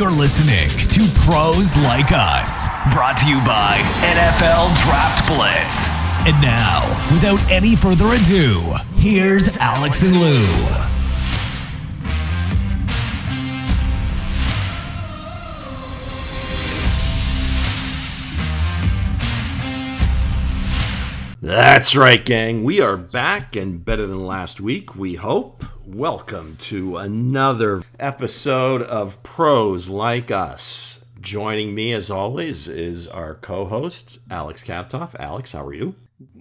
You're listening to Pros Like Us, brought to you by NFL Draft Blitz. And now, without any further ado, here's Alex and Lou. That's right, gang. We are back and better than last week, we hope. Welcome to another episode of Pros Like Us. Joining me, as always, is our co host, Alex Kaptoff. Alex, how are you?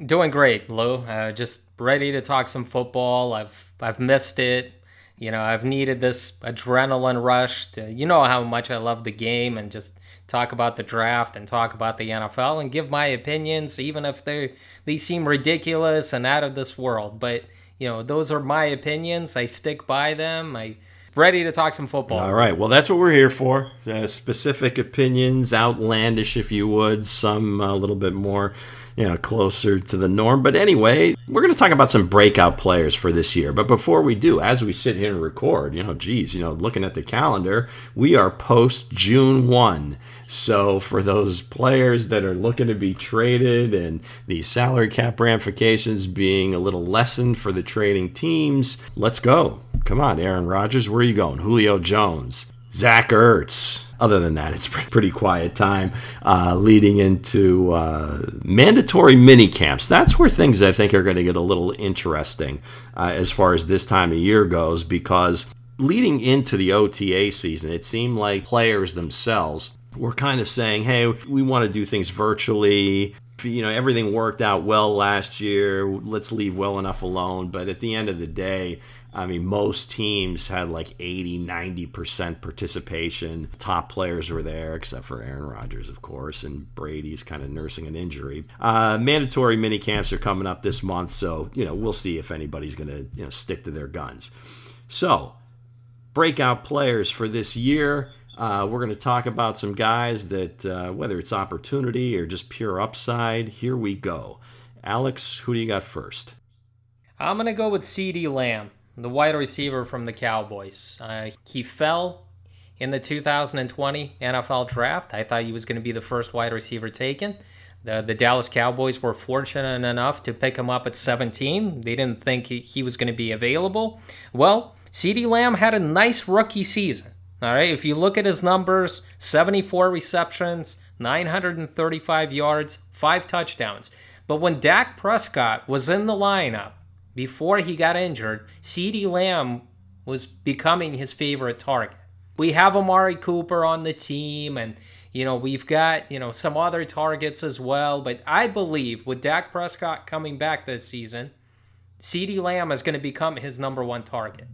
Doing great, Lou. Uh, just ready to talk some football. I've I've missed it. You know, I've needed this adrenaline rush. To, you know how much I love the game and just talk about the draft and talk about the NFL and give my opinions, even if they they seem ridiculous and out of this world. But you know, those are my opinions. I stick by them. I ready to talk some football. All right. Well, that's what we're here for. Uh, specific opinions, outlandish, if you would, some a little bit more you know, closer to the norm. But anyway, we're going to talk about some breakout players for this year. But before we do, as we sit here and record, you know, geez, you know, looking at the calendar, we are post June 1. So for those players that are looking to be traded and the salary cap ramifications being a little lessened for the trading teams, let's go. Come on, Aaron Rodgers, where are you going? Julio Jones, Zach Ertz, other than that, it's pretty quiet time uh, leading into uh, mandatory mini camps. That's where things I think are going to get a little interesting uh, as far as this time of year goes, because leading into the OTA season, it seemed like players themselves were kind of saying, hey, we want to do things virtually. You know everything worked out well last year. Let's leave well enough alone. But at the end of the day I mean, most teams had like 80, 90% participation. Top players were there, except for Aaron Rodgers, of course, and Brady's kind of nursing an injury. Uh, mandatory mini camps are coming up this month, so, you know, we'll see if anybody's going to, you know, stick to their guns. So, breakout players for this year. Uh, we're going to talk about some guys that, uh, whether it's opportunity or just pure upside, here we go. Alex, who do you got first? I'm going to go with CeeDee Lamb the wide receiver from the Cowboys. Uh, he fell in the 2020 NFL draft. I thought he was going to be the first wide receiver taken. The, the Dallas Cowboys were fortunate enough to pick him up at 17. They didn't think he, he was going to be available. Well, CeeDee Lamb had a nice rookie season. All right, if you look at his numbers 74 receptions, 935 yards, five touchdowns. But when Dak Prescott was in the lineup, before he got injured, CeeDee Lamb was becoming his favorite target. We have Amari Cooper on the team, and you know we've got you know some other targets as well. But I believe with Dak Prescott coming back this season, CeeDee Lamb is going to become his number one target.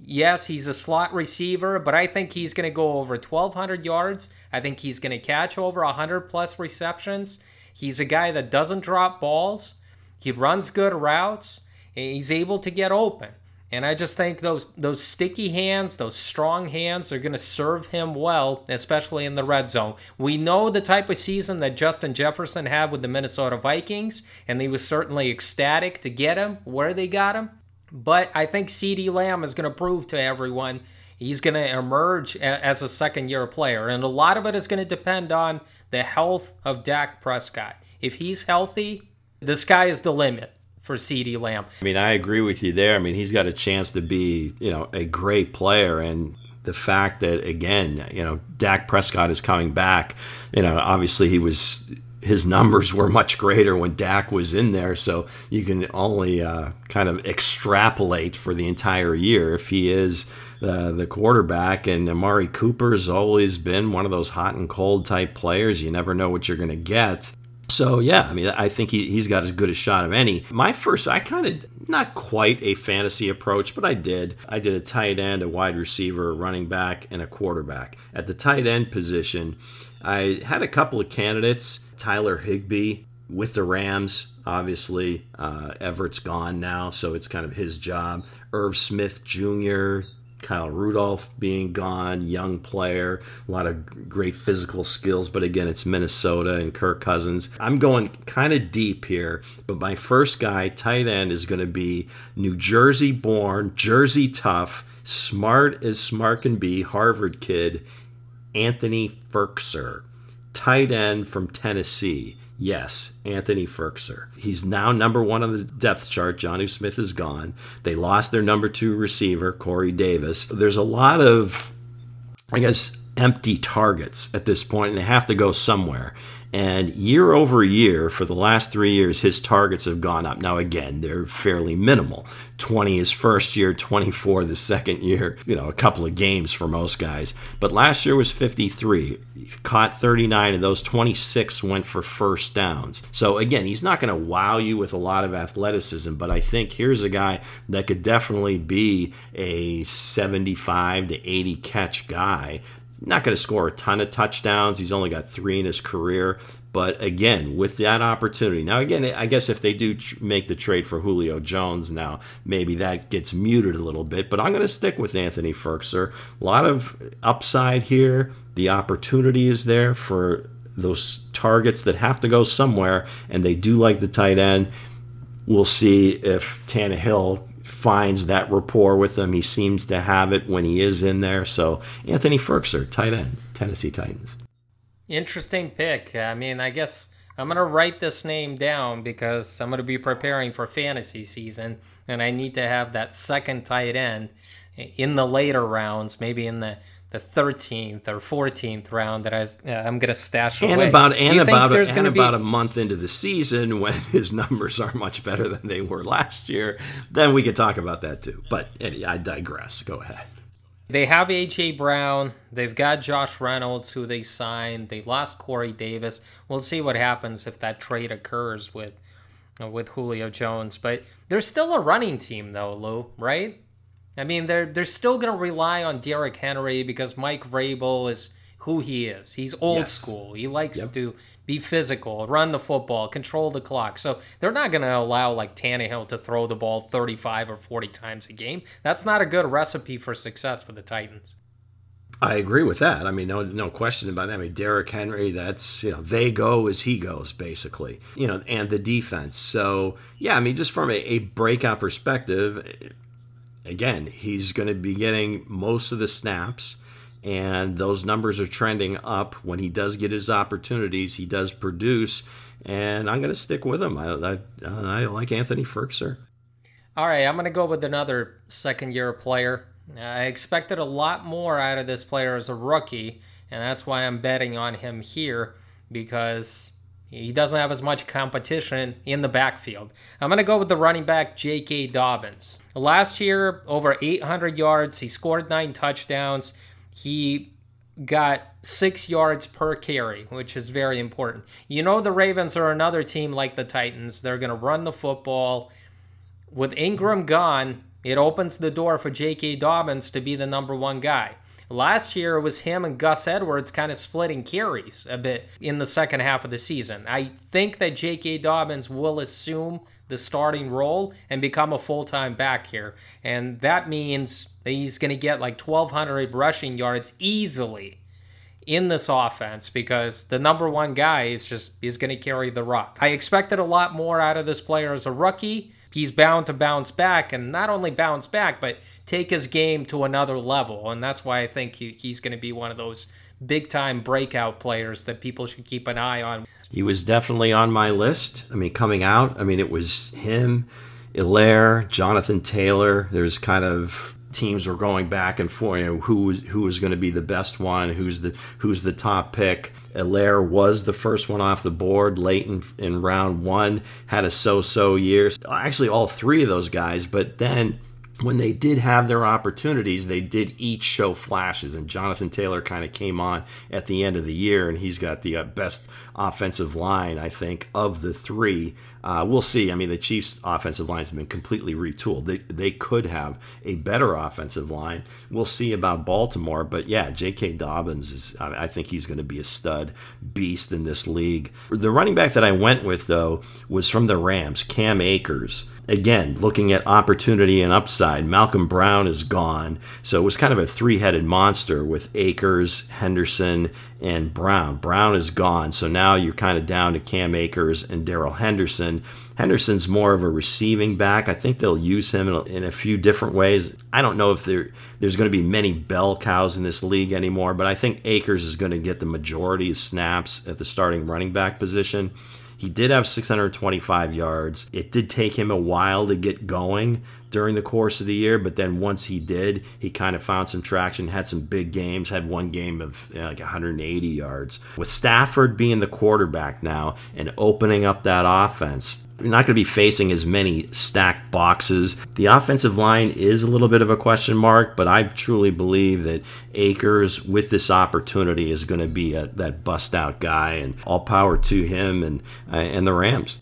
Yes, he's a slot receiver, but I think he's going to go over 1,200 yards. I think he's going to catch over 100 plus receptions. He's a guy that doesn't drop balls. He runs good routes. He's able to get open. And I just think those those sticky hands, those strong hands are going to serve him well, especially in the red zone. We know the type of season that Justin Jefferson had with the Minnesota Vikings, and he was certainly ecstatic to get him where they got him. But I think CeeDee Lamb is going to prove to everyone he's going to emerge as a second year player. And a lot of it is going to depend on the health of Dak Prescott. If he's healthy, the sky is the limit for CeeDee Lamb. I mean, I agree with you there. I mean, he's got a chance to be, you know, a great player and the fact that again, you know, Dak Prescott is coming back, you know, obviously he was his numbers were much greater when Dak was in there, so you can only uh, kind of extrapolate for the entire year if he is uh, the quarterback. And Amari Cooper's always been one of those hot and cold type players. You never know what you're going to get. So yeah, I mean, I think he, he's got as good a shot of any. My first, I kind of not quite a fantasy approach, but I did. I did a tight end, a wide receiver, a running back, and a quarterback. At the tight end position, I had a couple of candidates. Tyler Higbee with the Rams, obviously. Uh, Everett's gone now, so it's kind of his job. Irv Smith Jr., Kyle Rudolph being gone, young player, a lot of great physical skills, but again, it's Minnesota and Kirk Cousins. I'm going kind of deep here, but my first guy, tight end, is going to be New Jersey born, Jersey tough, smart as smart can be, Harvard kid, Anthony Firkser, tight end from Tennessee. Yes, Anthony Firkser. He's now number one on the depth chart. Jonnu Smith is gone. They lost their number two receiver, Corey Davis. There's a lot of, I guess, empty targets at this point, and they have to go somewhere. And year over year, for the last three years, his targets have gone up. Now, again, they're fairly minimal 20 his first year, 24 the second year, you know, a couple of games for most guys. But last year was 53. He caught 39, and those 26 went for first downs. So, again, he's not going to wow you with a lot of athleticism, but I think here's a guy that could definitely be a 75 to 80 catch guy not going to score a ton of touchdowns. He's only got three in his career. But again, with that opportunity, now again, I guess if they do make the trade for Julio Jones now, maybe that gets muted a little bit. But I'm going to stick with Anthony Firkser. A lot of upside here. The opportunity is there for those targets that have to go somewhere, and they do like the tight end. We'll see if Tannehill finds that rapport with him. He seems to have it when he is in there. So Anthony Firkser, tight end, Tennessee Titans. Interesting pick. I mean, I guess I'm to write this name down because I'm to be preparing for fantasy season and I need to have that second tight end in the later rounds, maybe in the the 13th or 14th round that I was, uh, I'm going to stash and away. About, and about, a, and about be... a month into the season when his numbers are much better than they were last year, then we could talk about that too. But anyway, I digress. Go ahead. They have A.J. Brown. They've got Josh Reynolds, who they signed. They lost Corey Davis. We'll see what happens if that trade occurs with with Julio Jones. But there's still a running team, though, Lou, right? I mean, they're they're still going to rely on Derrick Henry because Mike Vrabel is who he is. He's old yes. school. He likes yep. to be physical, run the football, control the clock. So they're not going to allow like Tannehill to throw the ball 35 or 40 times a game. That's not a good recipe for success for the Titans. I agree with that. I mean, no, no question about that. I mean, Derrick Henry, that's, you know, they go as he goes, basically, you know, and the defense. So, yeah, I mean, just from a, a breakout perspective, again, he's going to be getting most of the snaps, and those numbers are trending up. When he does get his opportunities, he does produce, and I'm going to stick with him. I, I, I like Anthony Firkser. All right, I'm going to go with another second year player. I expected a lot more out of this player as a rookie, and that's why I'm betting on him here because he doesn't have as much competition in the backfield. I'm going to go with the running back, J.K. Dobbins. Last year, over 800 yards. He scored nine touchdowns. He got six yards per carry, which is very important. You know, the Ravens are another team like the Titans. They're going to run the football. With Ingram gone, it opens the door for J.K. Dobbins to be the number one guy. Last year, it was him and Gus Edwards kind of splitting carries a bit in the second half of the season. I think that J.K. Dobbins will assume the starting role and become a full time back here. And that means that he's going to get like 1,200 rushing yards easily in this offense because the number one guy is just is going to carry the rock. I expected a lot more out of this player as a rookie. He's bound to bounce back and not only bounce back, but take his game to another level. And that's why I think he, he's going to be one of those big time breakout players that people should keep an eye on. He was definitely on my list. I mean, coming out, I mean, it was him, Helaire, Jonathan Taylor. There's kind of teams were going back and forth. You know, who was who was going to be the best one? Who's the who's the top pick? Helaire was the first one off the board late in, in round one. Had a so-so year. Actually, all three of those guys. But then when they did have their opportunities, they did each show flashes. And Jonathan Taylor kind of came on at the end of the year, and he's got the uh, best offensive line, I think, of the three. Uh, we'll see. I mean, the Chiefs' offensive line has been completely retooled. They, they could have a better offensive line. We'll see about Baltimore. But yeah, J.K. Dobbins is, I think he's going to be a stud beast in this league. The running back that I went with, though, was from the Rams, Cam Akers. Again, looking at opportunity and upside, Malcolm Brown is gone. So it was kind of a three headed monster with Akers, Henderson, and Brown. Brown is gone. So now you're kind of down to Cam Akers and Darrell Henderson. Henderson's more of a receiving back. I think they'll use him in a, in a few different ways. I don't know if there there's going to be many bell cows in this league anymore, but I think Akers is going to get the majority of snaps at the starting running back position. He did have 625 yards. It did take him a while to get going during the course of the year, but then once he did, he kind of found some traction, had some big games, had one game of you know, like 180 yards. With Stafford being the quarterback now and opening up that offense, you're not going to be facing as many stacked boxes. The offensive line is a little bit of a question mark, but I truly believe that Akers, with this opportunity, is going to be a, that bust out guy, and all power to him and uh, and the Rams.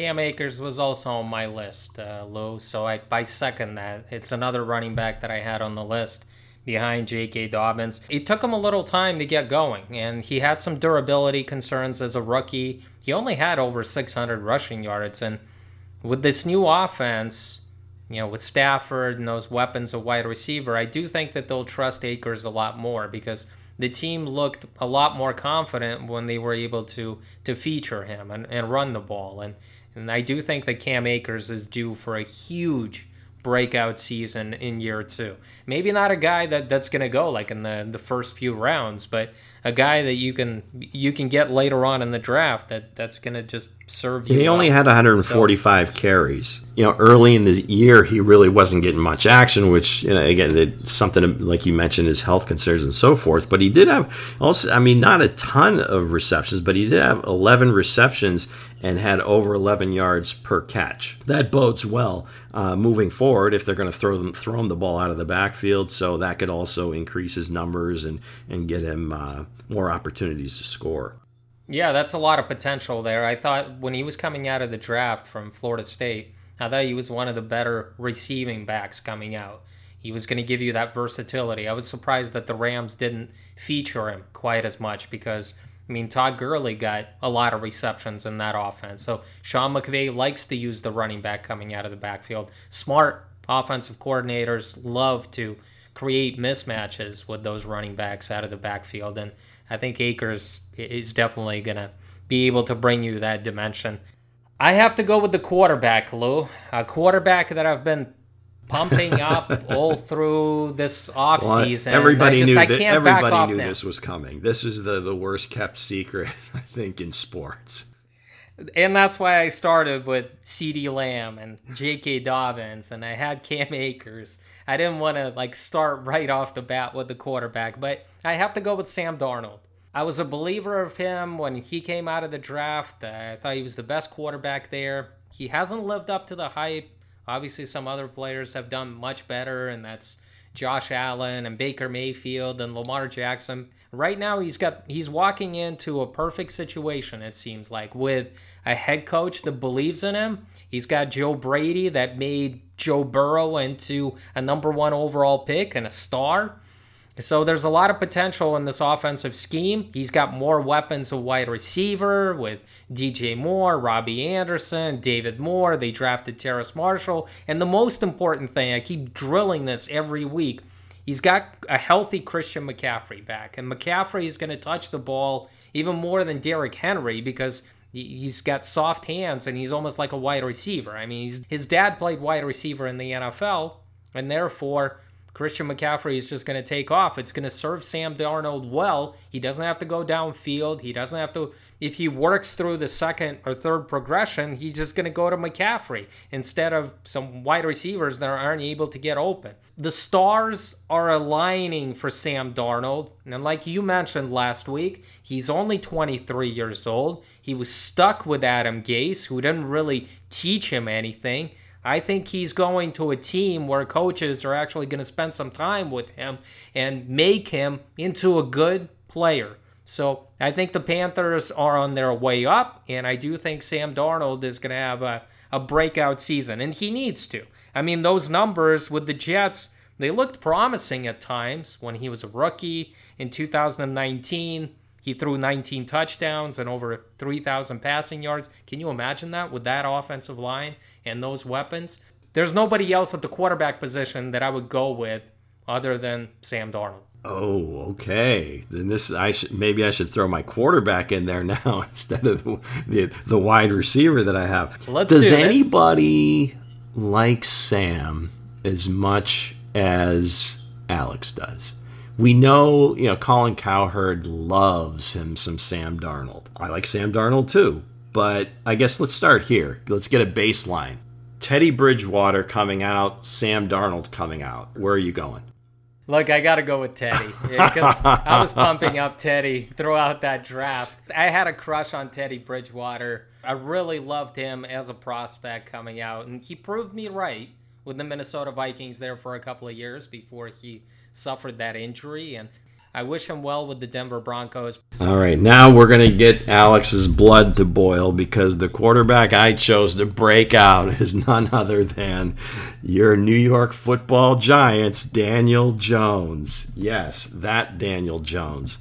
Cam Akers was also on my list, uh, Lou. So I, I second that. It's another running back that I had on the list behind J.K. Dobbins. It took him a little time to get going, and he had some durability concerns as a rookie. He only had over 600 rushing yards, and with this new offense, you know, with Stafford and those weapons of wide receiver, I do think that they'll trust Akers a lot more because the team looked a lot more confident when they were able to to feature him and, and run the ball. And and I do think that Cam Akers is due for a huge breakout season in year two. Maybe not a guy that that's going to go like in the the first few rounds, but a guy that you can you can get later on in the draft that that's going to just serve you. He well. only had 145 so, carries. You know, early in the year he really wasn't getting much action, which you know again something like you mentioned his health concerns and so forth. But he did have also, I mean, not a ton of receptions, but he did have 11 receptions and had over 11 yards per catch. That bodes well uh, moving forward if they're going to throw them throw him the ball out of the backfield. So that could also increase his numbers and and get him uh, more opportunities to score. Yeah, that's a lot of potential there. I thought when he was coming out of the draft from Florida State, I thought he was one of the better receiving backs coming out. He was going to give you that versatility. I was surprised that the Rams didn't feature him quite as much because I mean, Todd Gurley got a lot of receptions in that offense. So Sean McVay likes to use the running back coming out of the backfield. Smart offensive coordinators love to create mismatches with those running backs out of the backfield. And I think Akers is definitely going to be able to bring you that dimension. I have to go with the quarterback, Lou. A quarterback that I've been pumping up all through this off well, season. Everybody just, knew that. Everybody knew now. this was coming. This is the the worst kept secret I think in sports. And that's why I started with CeeDee Lamb and J.K. Dobbins, and I had Cam Akers. I didn't want to like start right off the bat with the quarterback, but I have to go with Sam Darnold. I was a believer of him when he came out of the draft. I thought he was the best quarterback there. He hasn't lived up to the hype Obviously, some other players have done much better, and that's Josh Allen and Baker Mayfield and Lamar Jackson. Right now, he's got he's walking into a perfect situation. It seems like with a head coach that believes in him. He's got Joe Brady that made Joe Burrow into a number one overall pick and a star. So there's a lot of potential in this offensive scheme. He's got more weapons of wide receiver with DJ Moore, Robbie Anderson, David Moore. They drafted Terrace Marshall. And the most important thing, I keep drilling this every week, he's got a healthy Christian McCaffrey back. And McCaffrey is going to touch the ball even more than Derrick Henry because he's got soft hands and he's almost like a wide receiver. I mean, his dad played wide receiver in the NFL, and therefore Christian McCaffrey is just going to take off. It's going to serve Sam Darnold well. He doesn't have to go downfield. He doesn't have to, if he works through the second or third progression, he's just going to go to McCaffrey instead of some wide receivers that aren't able to get open. The stars are aligning for Sam Darnold. And like you mentioned last week, he's only 23 years old. He was stuck with Adam Gase, who didn't really teach him anything. I think he's going to a team where coaches are actually going to spend some time with him and make him into a good player. So I think the Panthers are on their way up, and I do think Sam Darnold is going to have a, a breakout season, and he needs to. I mean, those numbers with the Jets, they looked promising at times when he was a rookie in 2019. He threw 19 touchdowns and over 3,000 passing yards. Can you imagine that with that offensive line and those weapons? There's nobody else at the quarterback position that I would go with other than Sam Darnold. Oh, okay. Then this I should maybe I should throw my quarterback in there now instead of the the, wide receiver that I have. Let's Does do anybody like Sam as much as Alex does? We know, you know, Colin Cowherd loves him some Sam Darnold. I like Sam Darnold too, but I guess let's start here. Let's get a baseline. Teddy Bridgewater coming out, Sam Darnold coming out. Where are you going? Look, I got to go with Teddy because I was pumping up Teddy throughout that draft. I had a crush on Teddy Bridgewater. I really loved him as a prospect coming out, and he proved me right with the Minnesota Vikings there for a couple of years before he suffered that injury. And I wish him well with the Denver Broncos. All right, now we're going to get Alex's blood to boil because the quarterback I chose to break out is none other than your New York football giants, Daniel Jones. Yes, that Daniel Jones.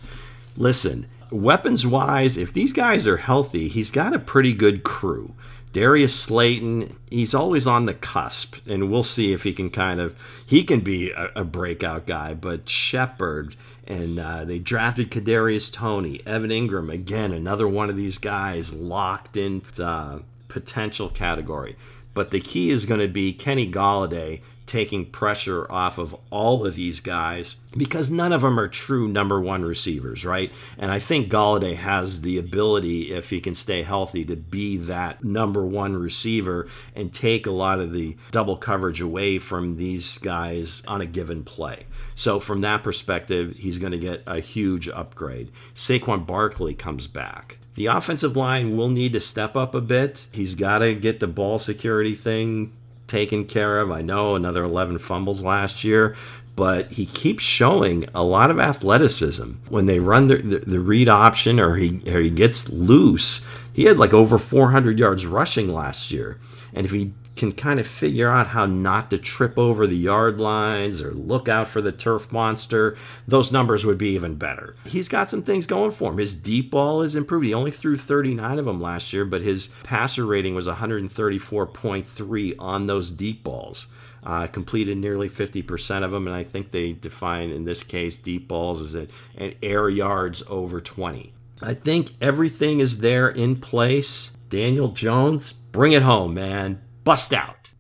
Listen, weapons wise, if these guys are healthy, he's got a pretty good crew. Darius Slayton, he's always on the cusp, and we'll see if he can kind of he can be a, a breakout guy. But Shepard and uh, they drafted Kadarius Toney, Evan Engram again, another one of these guys locked in uh, potential category. But the key is going to be Kenny Golladay taking pressure off of all of these guys because none of them are true number one receivers, right? And I think Golladay has the ability, if he can stay healthy, to be that number one receiver and take a lot of the double coverage away from these guys on a given play. So from that perspective, he's going to get a huge upgrade. Saquon Barkley comes back. The offensive line will need to step up a bit. He's got to get the ball security thing taken care of. I know another 11 fumbles last year, but he keeps showing a lot of athleticism. When they run the, the, the read option or he, or he gets loose, he had like over 400 yards rushing last year. And if he can kind of figure out how not to trip over the yard lines or look out for the turf monster, those numbers would be even better. He's got some things going for him. His deep ball is improved. He only threw 39 of them last year, but his passer rating was 134.3 on those deep balls. Uh, completed nearly 50% of them, and I think they define in this case deep balls as an air yards over 20. I think everything is there in place. Daniel Jones, bring it home, man bust out.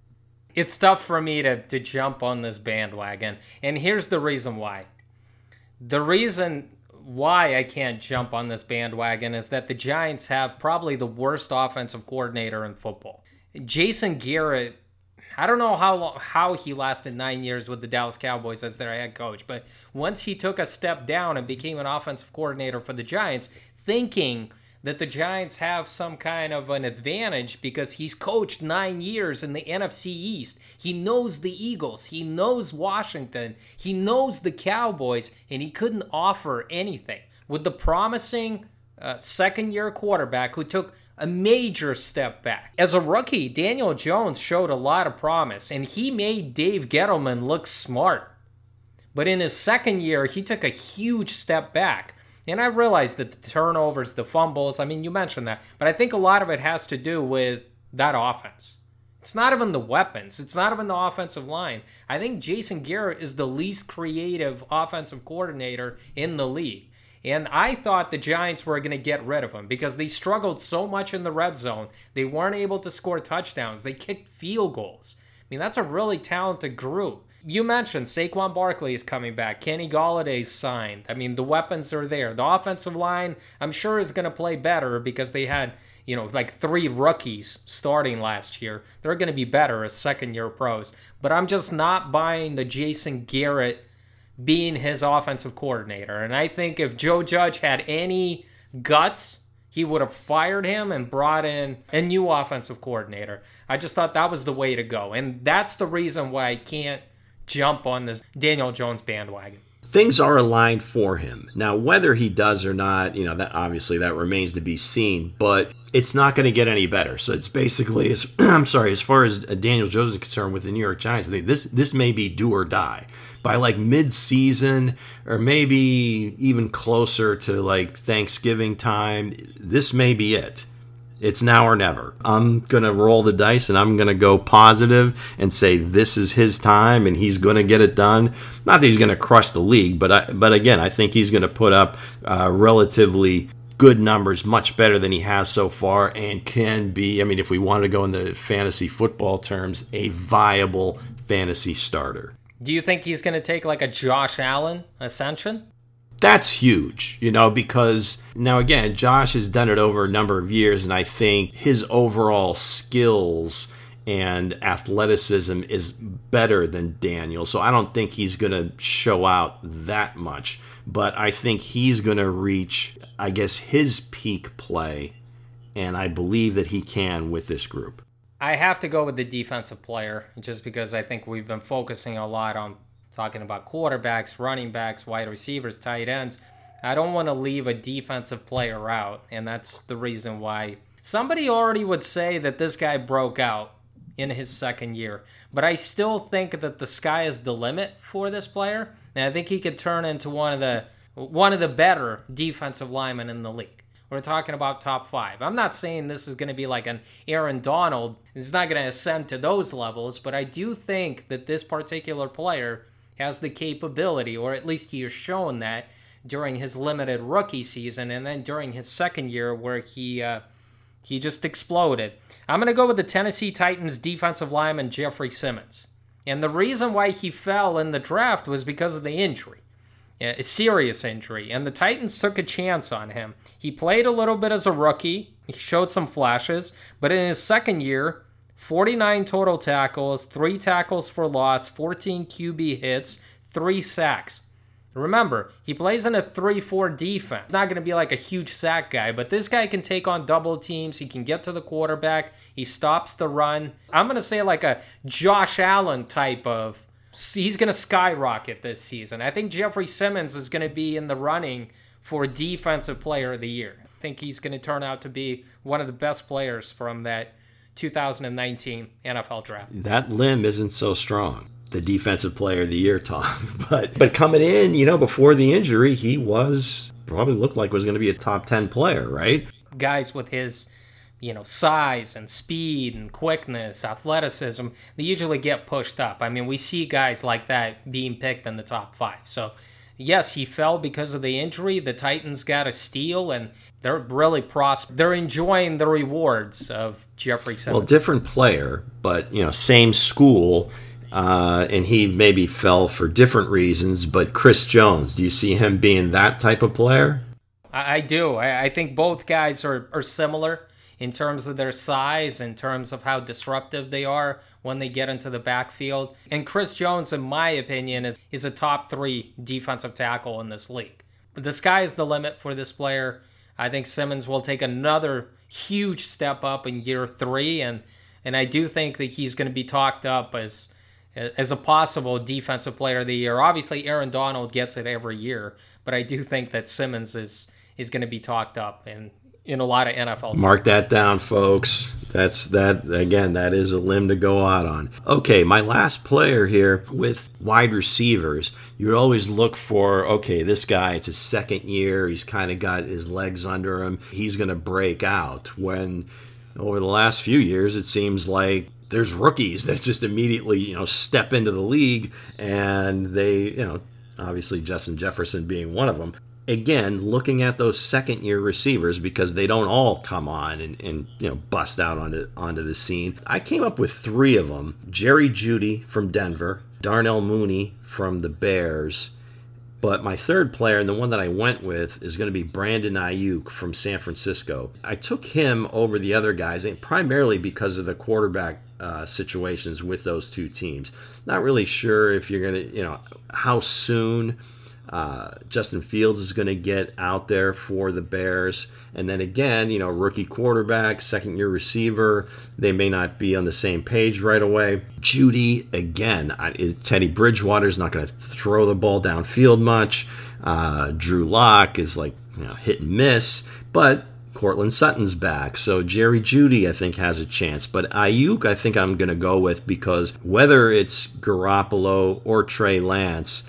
It's tough for me to, to jump on this bandwagon. And here's the reason why. The reason why I can't jump on this bandwagon is that the Giants have probably the worst offensive coordinator in football. Jason Garrett, I don't know how how he lasted nine years with the Dallas Cowboys as their head coach, but once he took a step down and became an offensive coordinator for the Giants, thinking that the Giants have some kind of an advantage because he's coached nine years in the NFC East. He knows the Eagles, he knows Washington, he knows the Cowboys, and he couldn't offer anything. With the promising uh, second year quarterback who took a major step back. As a rookie, Daniel Jones showed a lot of promise, and he made Dave Gettleman look smart. But in his second year, he took a huge step back. And I realize that the turnovers, the fumbles, I mean, you mentioned that, but I think a lot of it has to do with that offense. It's not even the weapons, it's not even the offensive line. I think Jason Garrett is the least creative offensive coordinator in the league. And I thought the Giants were going to get rid of him because they struggled so much in the red zone. They weren't able to score touchdowns, they kicked field goals. I mean, that's a really talented group. You mentioned Saquon Barkley is coming back. Kenny Golladay's signed. I mean, the weapons are there. The offensive line, I'm sure, is going to play better because they had, you know, like three rookies starting last year. They're going to be better as second year pros. But I'm just not buying the Jason Garrett being his offensive coordinator. And I think if Joe Judge had any guts, he would have fired him and brought in a new offensive coordinator. I just thought that was the way to go. And that's the reason why I can't jump on this Daniel Jones bandwagon. things are aligned for him. Now, whether he does or not, you know, that obviously that remains to be seen, but it's not going to get any better. So it's basically, as, I'm sorry, as far as uh, Daniel Jones is concerned with the New York Giants, this this may be do or die by like mid-season or maybe even closer to like Thanksgiving time. This may be it. It's now or never. I'm going to roll the dice and I'm going to go positive and say this is his time and he's going to get it done. Not that he's going to crush the league, but I, but again, I think he's going to put up uh, relatively good numbers, much better than he has so far, and can be, I mean, if we wanted to go in the fantasy football terms, a viable fantasy starter. Do you think he's going to take like a Josh Allen ascension? That's huge, you know, because now again, Josh has done it over a number of years, and I think his overall skills and athleticism is better than Daniel. So I don't think he's going to show out that much, but I think he's going to reach, I guess, his peak play, and I believe that he can with this group. I have to go with the defensive player just because I think we've been focusing a lot on talking about quarterbacks, running backs, wide receivers, tight ends. I don't want to leave a defensive player out, and that's the reason why somebody already would say that this guy broke out in his second year. But I still think that the sky is the limit for this player, and I think he could turn into one of the one of the better defensive linemen in the league. We're talking about top five. I'm not saying this is going to be like an Aaron Donald. It's not going to ascend to those levels, but I do think that this particular player has the capability, or at least he has shown that during his limited rookie season, and then during his second year where he uh, he just exploded. I'm going to go with the Tennessee Titans defensive lineman Jeffrey Simmons, and the reason why he fell in the draft was because of the injury a serious injury, and the Titans took a chance on him. He played a little bit as a rookie, he showed some flashes, but in his second year, 49 total tackles, 3 tackles for loss, 14 QB hits, 3 sacks. Remember, he plays in a 3 4 defense. He's not going to be like a huge sack guy, but this guy can take on double teams. He can get to the quarterback. He stops the run. I'm going to say like a Josh Allen type of he's going to skyrocket this season. I think Jeffrey Simmons is going to be in the running for defensive player of the year. I think he's going to turn out to be one of the best players from that 2019 NFL draft. That limb isn't so strong. The defensive player of the year, Tom. But but coming in, you know, before the injury, he was probably looked like was going to be a top 10 player, right? Guys with his you know, size and speed and quickness, athleticism, they usually get pushed up. I mean, we see guys like that being picked in the top five. So, yes, he fell because of the injury. The Titans got a steal, and they're really prosper. They're enjoying the rewards of Jeffrey Simmons. Well, different player, but you know, same school. Uh, and he maybe fell for different reasons, but Chris Jones, do you see him being that type of player? I, I do. I, I think both guys are, are similar in terms of their size, in terms of how disruptive they are when they get into the backfield. And Chris Jones, in my opinion, is, is a top three defensive tackle in this league. But the sky is the limit for this player. I think Simmons will take another huge step up in year three, and and I do think that he's going to be talked up as as a possible defensive player of the year. Obviously, Aaron Donald gets it every year, but I do think that Simmons is is going to be talked up, and in a lot of NFL. Mark that down, folks. That's that again. That is a limb to go out on. Okay, my last player here with wide receivers. You always look for okay, this guy. It's his second year. He's kind of got his legs under him. He's going to break out. When over the last few years, it seems like there's rookies that just immediately you know step into the league and they you know obviously Justin Jefferson being one of them again, looking at those second year receivers because they don't all come on and, and, you know bust out onto onto the scene. I came up with three of them: Jerry Jeudy from Denver, Darnell Mooney from the Bears. But my third player, and the one that I went with, is going to be Brandon Aiyuk from San Francisco. I took him over the other guys, primarily because of the quarterback uh, situations with those two teams. Not really sure if you're going to, you know, how soon Uh, Justin Fields is going to get out there for the Bears. And then again, you know, rookie quarterback, second year receiver, they may not be on the same page right away. Jeudy, again, Teddy Bridgewater is not going to throw the ball downfield much. Uh, Drew Lock is like, you know, hit and miss. But Courtland Sutton's back, so Jerry Jeudy, I think has a chance. But Aiyuk, I think I'm going to go with because whether it's Garoppolo or Trey Lance,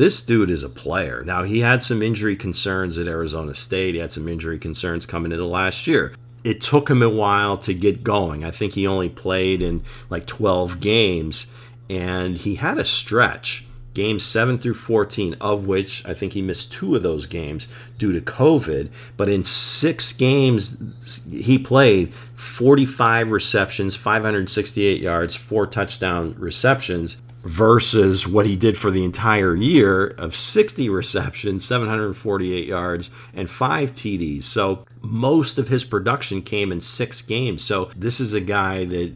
this dude is a player. Now he had some injury concerns at Arizona State. He had some injury concerns coming into last year. It took him a while to get going. I think he only played in like 12 games, and he had a stretch games 7 through 14, of which I think he missed two of those games due to COVID. But in six games he played, 45 receptions, 568 yards, four touchdown receptions versus what he did for the entire year of 60 receptions, 748 yards, and five TDs. So most of his production came in six games. So this is a guy that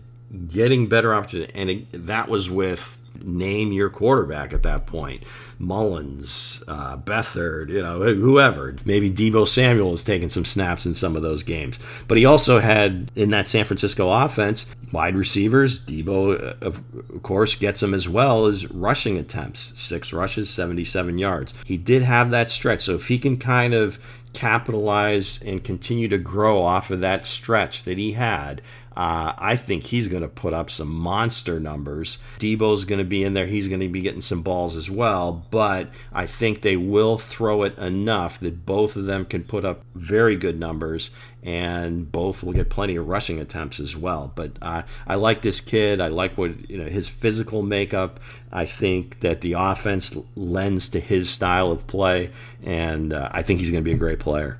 getting better opportunity, and that was with name your quarterback at that point. Mullens, uh, Beathard, you know, whoever. Maybe Deebo Samuel was taking some snaps in some of those games. But he also had in that San Francisco offense wide receivers. Debo, uh, of course, gets them as well as rushing attempts. Six rushes, 77 yards. He did have that stretch. So if he can kind of capitalize and continue to grow off of that stretch that he had, uh, I think he's going to put up some monster numbers. Deebo's going to be in there. He's going to be getting some balls as well. But I think they will throw it enough that both of them can put up very good numbers and both will get plenty of rushing attempts as well. But uh, I like this kid. I like what you know his physical makeup. I think that the offense lends to his style of play, and uh, I think he's going to be a great player.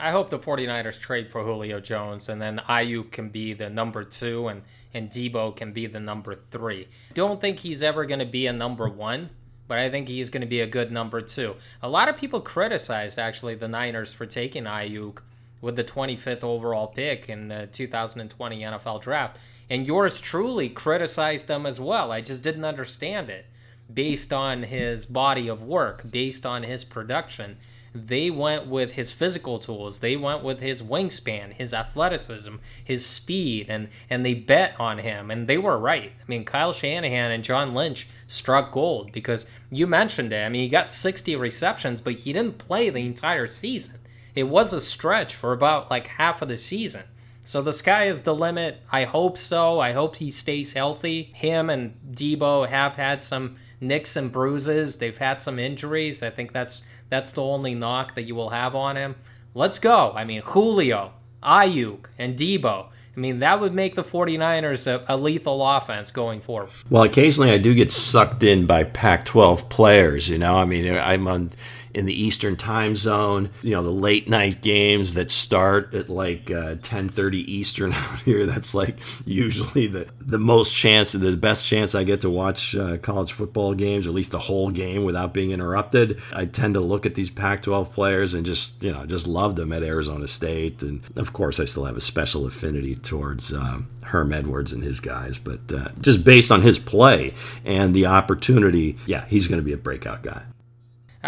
I hope the 49ers trade for Julio Jones and then Aiyuk can be the number two and, and Deebo can be the number three. Don't think he's ever going to be a number one, but I think he's going to be a good number two. A lot of people criticized actually the Niners for taking Aiyuk with the 25th overall pick in the 2020 NFL draft. And yours truly criticized them as well. I just didn't understand it based on his body of work, based on his production they went with his physical tools. They went with his wingspan, his athleticism, his speed, and and they bet on him, and they were right. I mean, Kyle Shanahan and John Lynch struck gold because you mentioned it. I mean, he got 60 receptions, but he didn't play the entire season. It was a stretch for about like half of the season. So the sky is the limit. I hope so. I hope he stays healthy. Him and Deebo have had some nicks and bruises. They've had some injuries. I think that's that's the only knock that you will have on him. Let's go. I mean, Julio, Aiyuk, and Deebo. I mean, that would make the 49ers a, a, lethal offense going forward. Well, occasionally I do get sucked in by Pac 12 players, you know. I mean, I'm on in the Eastern time zone. You know, the late night games that start at like uh, 10:30 Eastern out here. That's like usually the the most chance, the best chance I get to watch uh, college football games, or at least the whole game without being interrupted. I tend to look at these Pac-12 players and just you know just love them at Arizona State, and of course I still have a special affinity towards. Um, Herm Edwards and his guys, but uh, just based on his play and the opportunity, yeah, he's going to be a breakout guy.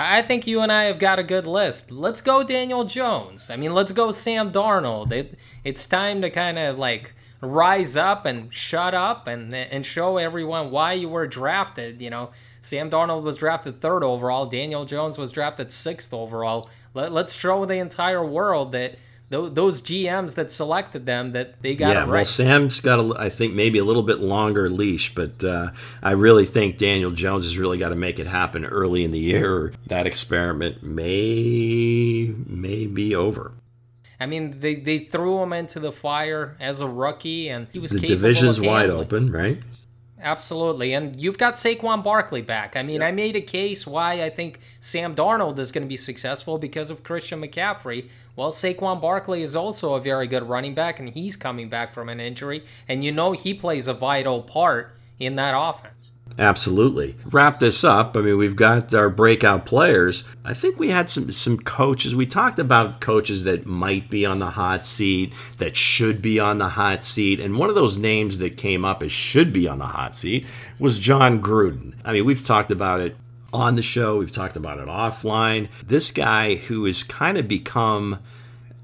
I think you and I have got a good list. Let's go Daniel Jones. I mean, let's go Sam Darnold. It, it's time to kind of like rise up and shut up and and show everyone why you were drafted. You know, Sam Darnold was drafted third overall. Daniel Jones was drafted sixth overall. Let, let's show the entire world that those GMs that selected them that they got yeah, it right. well, Sam's got a, I think maybe a little bit longer leash, but uh, I really think Daniel Jones has really got to make it happen early in the year. That experiment may may be over. I mean, they, they threw him into the fire as a rookie, and he was the division's wide open, right? Absolutely. And you've got Saquon Barkley back. I mean, yep. I made a case why I think Sam Darnold is going to be successful because of Christian McCaffrey. Well, Saquon Barkley is also a very good running back, and he's coming back from an injury. And you know he plays a vital part in that offense. Absolutely. Wrap this up. I mean, we've got our breakout players. I think we had some some coaches. We talked about coaches that might be on the hot seat, that should be on the hot seat, and one of those names that came up as should be on the hot seat was John Gruden. I mean, we've talked about it on the show. We've talked about it offline. This guy who has kind of become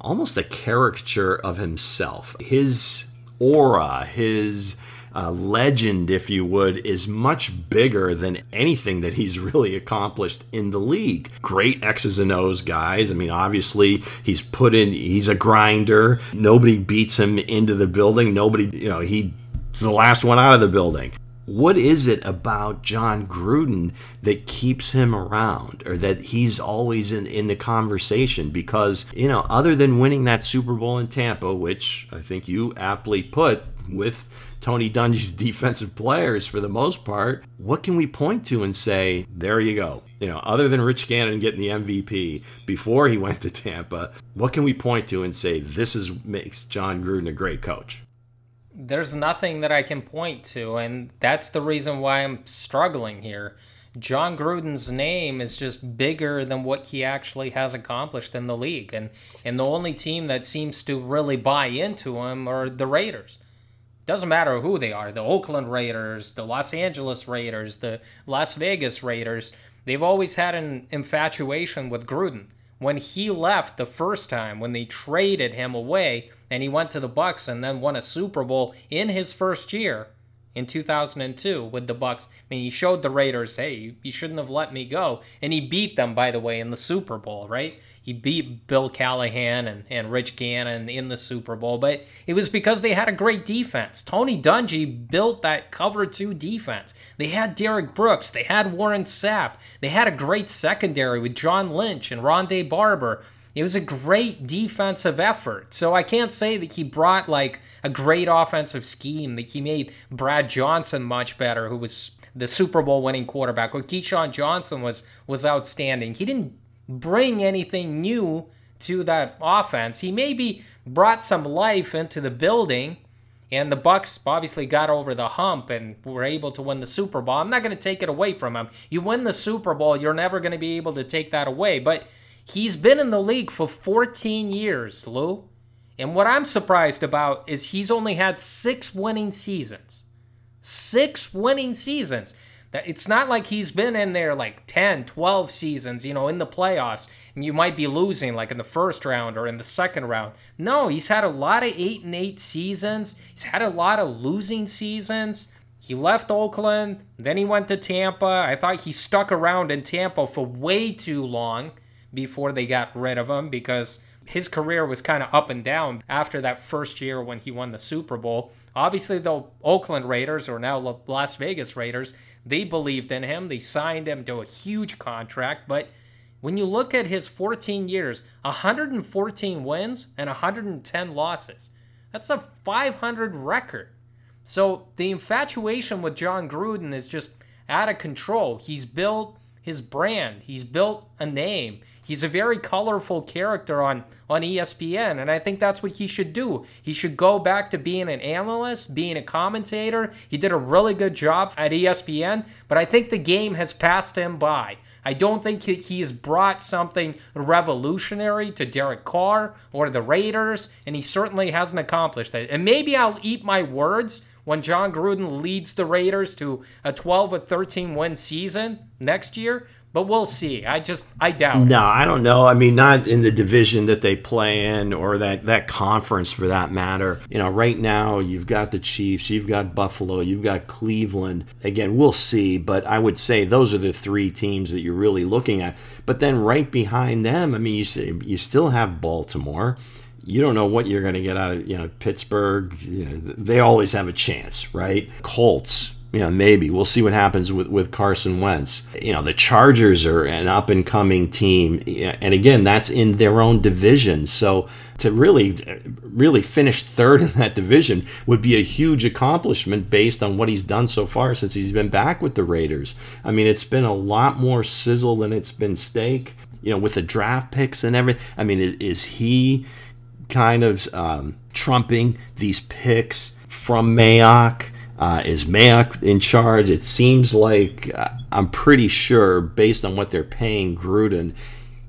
almost a caricature of himself. His aura, his uh, legend, if you would, is much bigger than anything that he's really accomplished in the league. Great X's and O's guys. I mean, obviously, he's put in, he's a grinder. Nobody beats him into the building. Nobody, you know, he's the last one out of the building what is it about John Gruden that keeps him around or that he's always in, in the conversation? Because, you know, other than winning that Super Bowl in Tampa, which I think you aptly put with Tony Dungy's defensive players for the most part, what can we point to and say, there you go? You know, other than Rich Gannon getting the MVP before he went to Tampa, what can we point to and say this is makes John Gruden a great coach? there's nothing that I can point to, and that's the reason why I'm struggling here. John Gruden's name is just bigger than what he actually has accomplished in the league, and and the only team that seems to really buy into him are the Raiders. Doesn't matter who they are, the Oakland Raiders, the Los Angeles Raiders, the Las Vegas Raiders. They've always had an infatuation with Gruden. When he left the first time, when they traded him away, and he went to the Bucks and then won a Super Bowl in his first year in 2002 with the Bucks. I mean, he showed the Raiders, hey, you shouldn't have let me go, and he beat them by the way in the Super Bowl, right? He beat Bill Callahan and, and Rich Gannon in the Super Bowl, but it was because they had a great defense. Tony Dungy built that cover two defense. They had Derrick Brooks, they had Warren Sapp, they had a great secondary with John Lynch and Ronde Barber. It was a great defensive effort. So I can't say that he brought like a great offensive scheme, that he made Brad Johnson much better, who was the Super Bowl winning quarterback, or Keyshawn Johnson was was outstanding. He didn't bring anything new to that offense. He maybe brought some life into the building, and the Bucks obviously got over the hump and were able to win the Super Bowl. I'm not going to take it away from him. You win the Super Bowl, you're never going to be able to take that away. But He's been in the league for 14 years, Lou. And what I'm surprised about is he's only had six winning seasons. Six winning seasons. It's not like he's been in there like 10, 12 seasons, you know, in the playoffs, and you might be losing like in the first round or in the second round. No, he's had a lot of 8 and 8 seasons. He's had a lot of losing seasons. He left Oakland, then he went to Tampa. I thought he stuck around in Tampa for way too long before they got rid of him because his career was kind of up and down after that first year when he won the Super Bowl. Obviously, the Oakland Raiders, or now the Las Vegas Raiders, they believed in him. They signed him to a huge contract. But when you look at his 14 years, 114 wins and 110 losses, that's a 500 record. So the infatuation with Jon Gruden is just out of control. He's built his brand, he's built a name. He's a very colorful character on, on ESPN, and I think that's what he should do. He should go back to being an analyst, being a commentator. He did a really good job at ESPN, but I think the game has passed him by. I don't think he has brought something revolutionary to Derek Carr or the Raiders, and he certainly hasn't accomplished it. And maybe I'll eat my words when Jon Gruden leads the Raiders to a 12 or 13 win season next year but we'll see. I just I doubt. No, I don't know. I mean, not in the division that they play in, or that that conference for that matter. You know, right now you've got the Chiefs, you've got Buffalo, you've got Cleveland. Again, we'll see, but I would say those are the three teams that you're really looking at. But then right behind them, I mean, you you still have Baltimore you don't know what you're going to get out of you know Pittsburgh. You know, they always have a chance, right? Colts, you know, maybe we'll see what happens with, with Carson Wentz. You know, the Chargers are an up and coming team, and again, that's in their own division. So to really, really finish third in that division would be a huge accomplishment based on what he's done so far since he's been back with the Raiders. I mean, it's been a lot more sizzle than it's been steak. You know, with the draft picks and everything. I mean, is, is he kind of um, trumping these picks from Mayock? Uh, is Mayock in charge? It seems like uh, I'm pretty sure, based on what they're paying Gruden,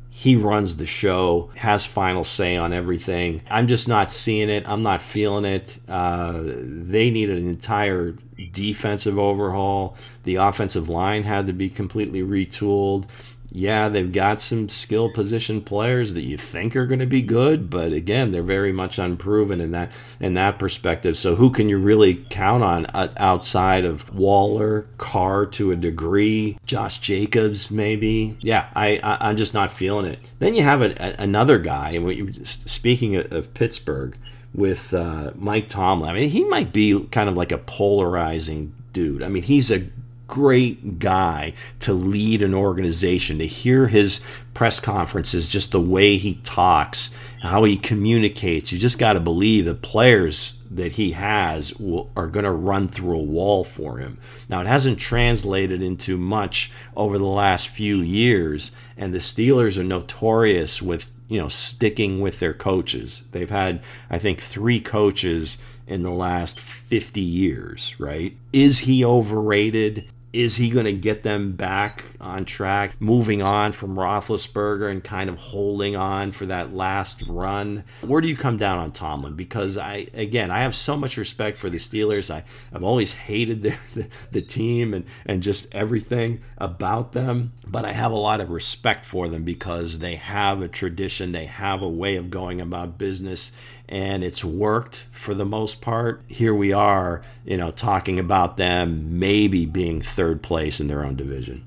He runs the show, has final say on everything. I'm just not seeing it. I'm not feeling it. Uh, they need an entire defensive overhaul. The offensive line had to be completely retooled yeah, they've got some skill position players that you think are going to be good, but again, they're very much unproven in that in that perspective. So who can you really count on uh, outside of Waller, Carr to a degree, Josh Jacobs maybe? Yeah, I, I am just not feeling it. Then you have a, a, another guy, and you, speaking of, of Pittsburgh with uh, Mike Tomlin. I mean, he might be kind of like a polarizing dude. I mean, he's a great guy to lead an organization, to hear his press conferences, just the way he talks, how he communicates. You just got to believe the players that he has will, are going to run through a wall for him. Now, it hasn't translated into much over the last few years, and the Steelers are notorious with you know sticking with their coaches. They've had, I think, three coaches in the last 50 years, right? Is he overrated? Is he going to get them back on track, moving on from Roethlisberger and kind of holding on for that last run? Where do you come down on Tomlin? Because I, again, I have so much respect for the Steelers. I, I've always hated the, the, the team and, and just everything about them, but I have a lot of respect for them because they have a tradition, they have a way of going about business, and it's worked for the most part. Here we are, you know, talking about them maybe being third place in their own division.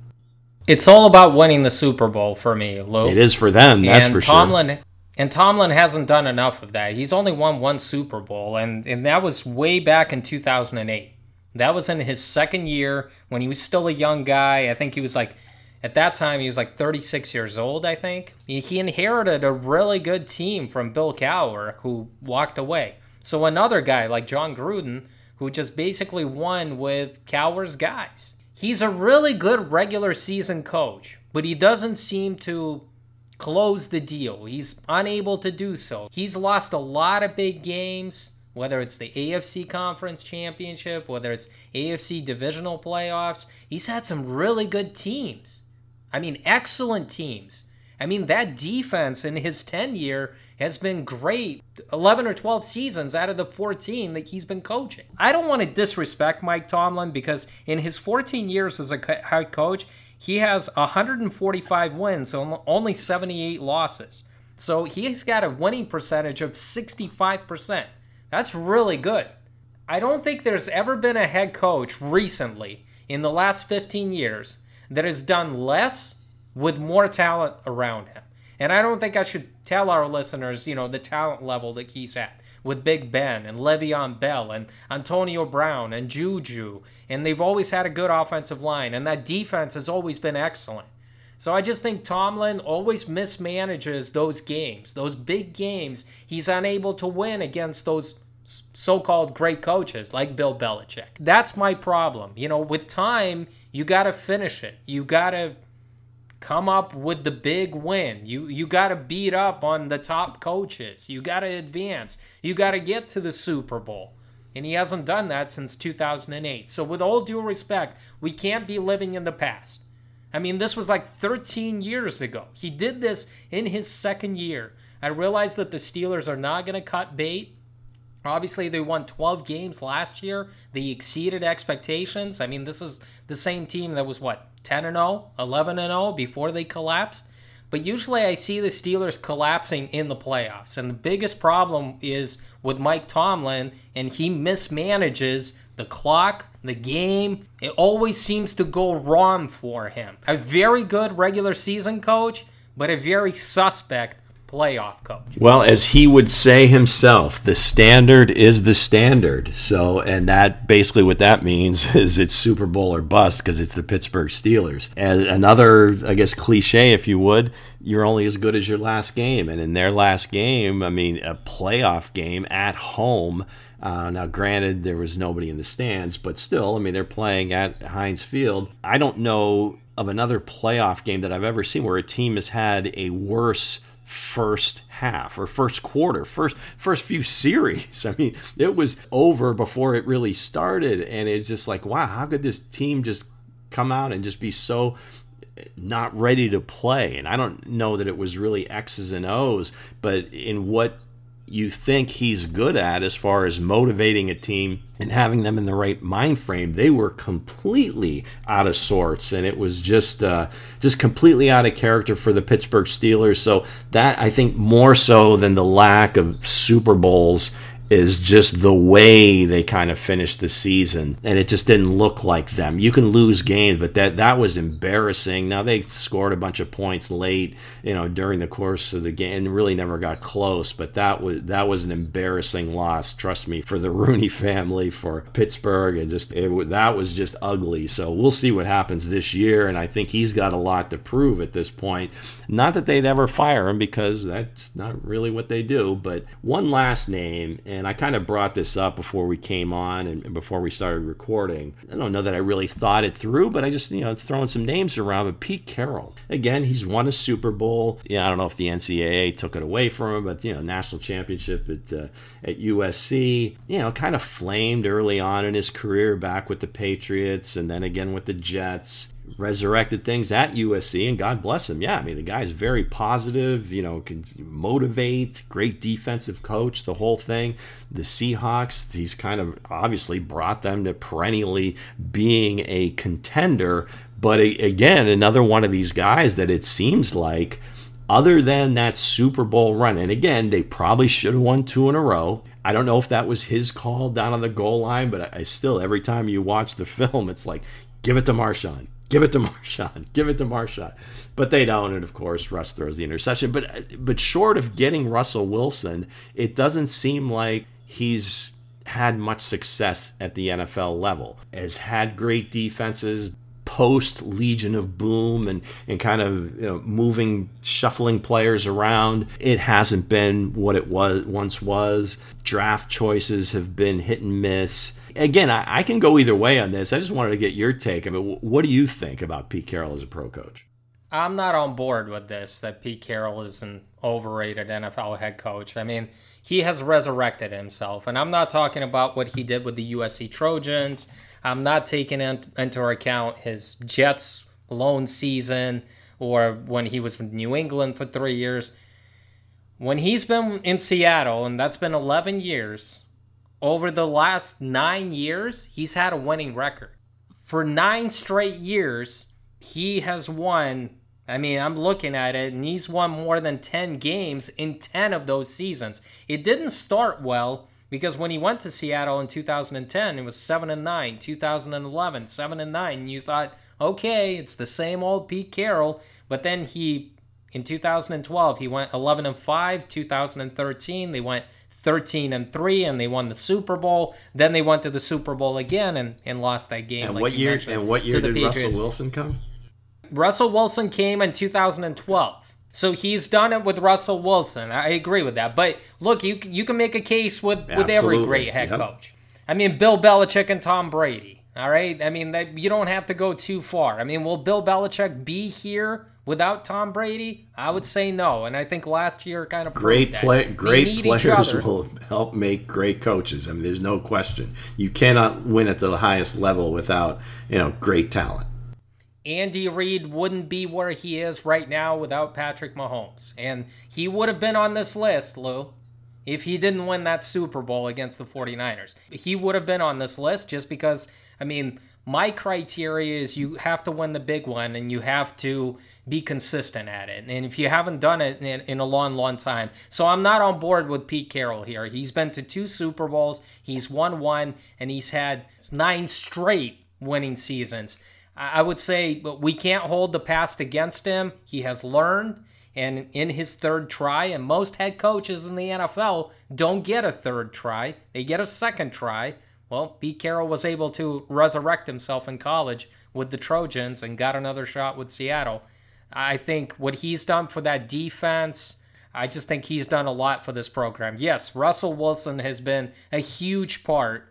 It's all about winning the Super Bowl for me, Lou. It is for them, that's and for Tomlin, sure. And Tomlin hasn't done enough of that. He's only won one Super Bowl, and, and that was way back in 2008. That was in his second year when he was still a young guy. I think he was like at that time, he was like 36 years old, I think. He inherited a really good team from Bill Cowher, who walked away. So another guy like Jon Gruden, who just basically won with Cowher's guys. He's a really good regular season coach, but he doesn't seem to close the deal. He's unable to do so. He's lost a lot of big games, whether it's the AFC Conference Championship, whether it's AFC Divisional Playoffs. He's had some really good teams. I mean, excellent teams. I mean, that defense in his tenure has been great 11 or 12 seasons out of the 14 that he's been coaching. I don't want to disrespect Mike Tomlin because in his 14 years as a head coach, he has 145 wins, only 78 losses. So he's got a winning percentage of 65%. That's really good. I don't think there's ever been a head coach recently in the last 15 years that has done less with more talent around him. And I don't think I should tell our listeners, you know, the talent level that he's at with Big Ben and Le'Veon Bell and Antonio Brown and Juju. And they've always had a good offensive line, and that defense has always been excellent. So I just think Tomlin always mismanages those games, those big games. He's unable to win against those so-called great coaches like Bill Belichick. That's my problem. You know, with time, you got to finish it. You got to come up with the big win. You you got to beat up on the top coaches. You got to advance. You got to get to the Super Bowl. And he hasn't done that since 2008. So with all due respect, we can't be living in the past. I mean, this was like 13 years ago. He did this in his second year. I realize that the Steelers are not going to cut bait. Obviously, they won 12 games last year. They exceeded expectations. I mean, this is the same team that was what 10 and 0, 11 and 0 before they collapsed. But usually I see the Steelers collapsing in the playoffs. And the biggest problem is with Mike Tomlin, and he mismanages the clock, the game. It always seems to go wrong for him. A very good regular season coach, but a very suspect playoff coach. Well, as he would say himself, the standard is the standard. So, and that basically what that means is it's Super Bowl or bust because it's the Pittsburgh Steelers. And another, I guess, cliche, if you would, you're only as good as your last game. And in their last game, I mean, a playoff game at home. Uh, now, granted, there was nobody in the stands, but still, I mean, they're playing at Heinz Field. I don't know of another playoff game that I've ever seen where a team has had a worse first half or first quarter, first first few series. I mean, it was over before it really started, and it's just like, wow, how could this team just come out and just be so not ready to play. And I don't know that it was really X's and O's, but in what you think he's good at as far as motivating a team and having them in the right mind frame. They were completely out of sorts and it was just uh, just completely out of character for the Pittsburgh Steelers. So that I think more so than the lack of Super Bowls is just the way they kind of finished the season and it just didn't look like them. You can lose games, but that that was embarrassing. Now they scored a bunch of points late, you know, during the course of the game and really never got close, but that was that was an embarrassing loss, trust me, for the Rooney family, for Pittsburgh and just it, that was just ugly. So we'll see what happens this year and I think he's got a lot to prove at this point. Not that they'd ever fire him because that's not really what they do, but one last name and and I kind of brought this up before we came on and before we started recording. I don't know that I really thought it through, but I just, you know, throwing some names around. But Pete Carroll, again, he's won a Super Bowl. Yeah, I don't know if the NCAA took it away from him, but, you know, national championship at, uh, at USC, you know, kind of flamed early on in his career back with the Patriots and then again with the Jets resurrected things at USC, and God bless him. Yeah, I mean, the guy's very positive, you know, can motivate, great defensive coach, the whole thing. The Seahawks, he's kind of obviously brought them to perennially being a contender. But again, another one of these guys that it seems like, other than that Super Bowl run, and again, they probably should have won two in a row. I don't know if that was his call down on the goal line, but I still, every time you watch the film, it's like, give it to Marshawn, give it to Marshawn, give it to Marshawn. But they don't, and of course, Russ throws the interception. But but short of getting Russell Wilson, it doesn't seem like he's had much success at the NFL level. Has had great defenses, post Legion of Boom and, and kind of you know, moving, shuffling players around. It hasn't been what it was once was. Draft choices have been hit and miss. Again, I, I can go either way on this. I just wanted to get your take. I mean, what do you think about Pete Carroll as a pro coach? I'm not on board with this that Pete Carroll is an overrated NFL head coach. I mean, he has resurrected himself. And I'm not talking about what he did with the USC Trojans. I'm not taking into account his Jets lone season or when he was with New England for three years. When he's been in Seattle, and that's been 11 years, over the last nine years, he's had a winning record. For nine straight years, he has won. I mean, I'm looking at it, and he's won more than 10 games in 10 of those seasons. It didn't start well because when he went to Seattle in 2010, it was 7 and 9, 2011, 7 and 9. And you thought, okay, it's the same old Pete Carroll. But then he, in 2012, he went 11 and 5. 2013, they went 13 and 3 and they won the Super Bowl. Then they went to the Super Bowl again and, and lost that game. And like what year? And what year did Patriots. Russell Wilson come? Russell Wilson came in 2012. So he's done it with Russell Wilson. I agree with that. But look, you you can make a case with Absolutely. with every great head yep. coach. I mean, Bill Belichick and Tom Brady. All right. I mean, that you don't have to go too far. I mean, will Bill Belichick be here without Tom Brady? I would say no. And I think last year kind of great play, great players will help make great coaches. I mean, there's no question. You cannot win at the highest level without you know great talent. Andy Reid wouldn't be where he is right now without Patrick Mahomes. And he would have been on this list, Lou, if he didn't win that Super Bowl against the 49ers. He would have been on this list just because, I mean, my criteria is you have to win the big one and you have to be consistent at it. And if you haven't done it in, in, a long, long time. So I'm not on board with Pete Carroll here. He's been to two Super Bowls, he's won one, and he's had nine straight winning seasons. I would say we can't hold the past against him. He has learned, and in his third try, and most head coaches in the NFL don't get a third try, they get a second try. Well, Pete Carroll was able to resurrect himself in college with the Trojans and got another shot with Seattle. I think what he's done for that defense, I just think he's done a lot for this program. Yes, Russell Wilson has been a huge part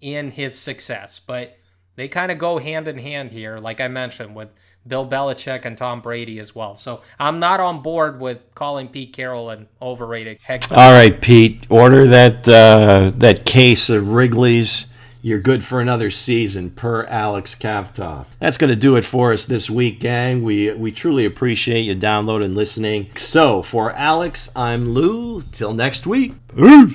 in his success, but they kind of go hand in hand here, like I mentioned, with Bill Belichick and Tom Brady as well. So I'm not on board with calling Pete Carroll an overrated coach. All right, Pete, order that uh, that case of Wrigley's. you're good for another season, per Alex Kavtov. That's going to do it for us this week, gang. We, we truly appreciate you downloading and listening. So, for Alex, I'm Lou. Till next week. Peace.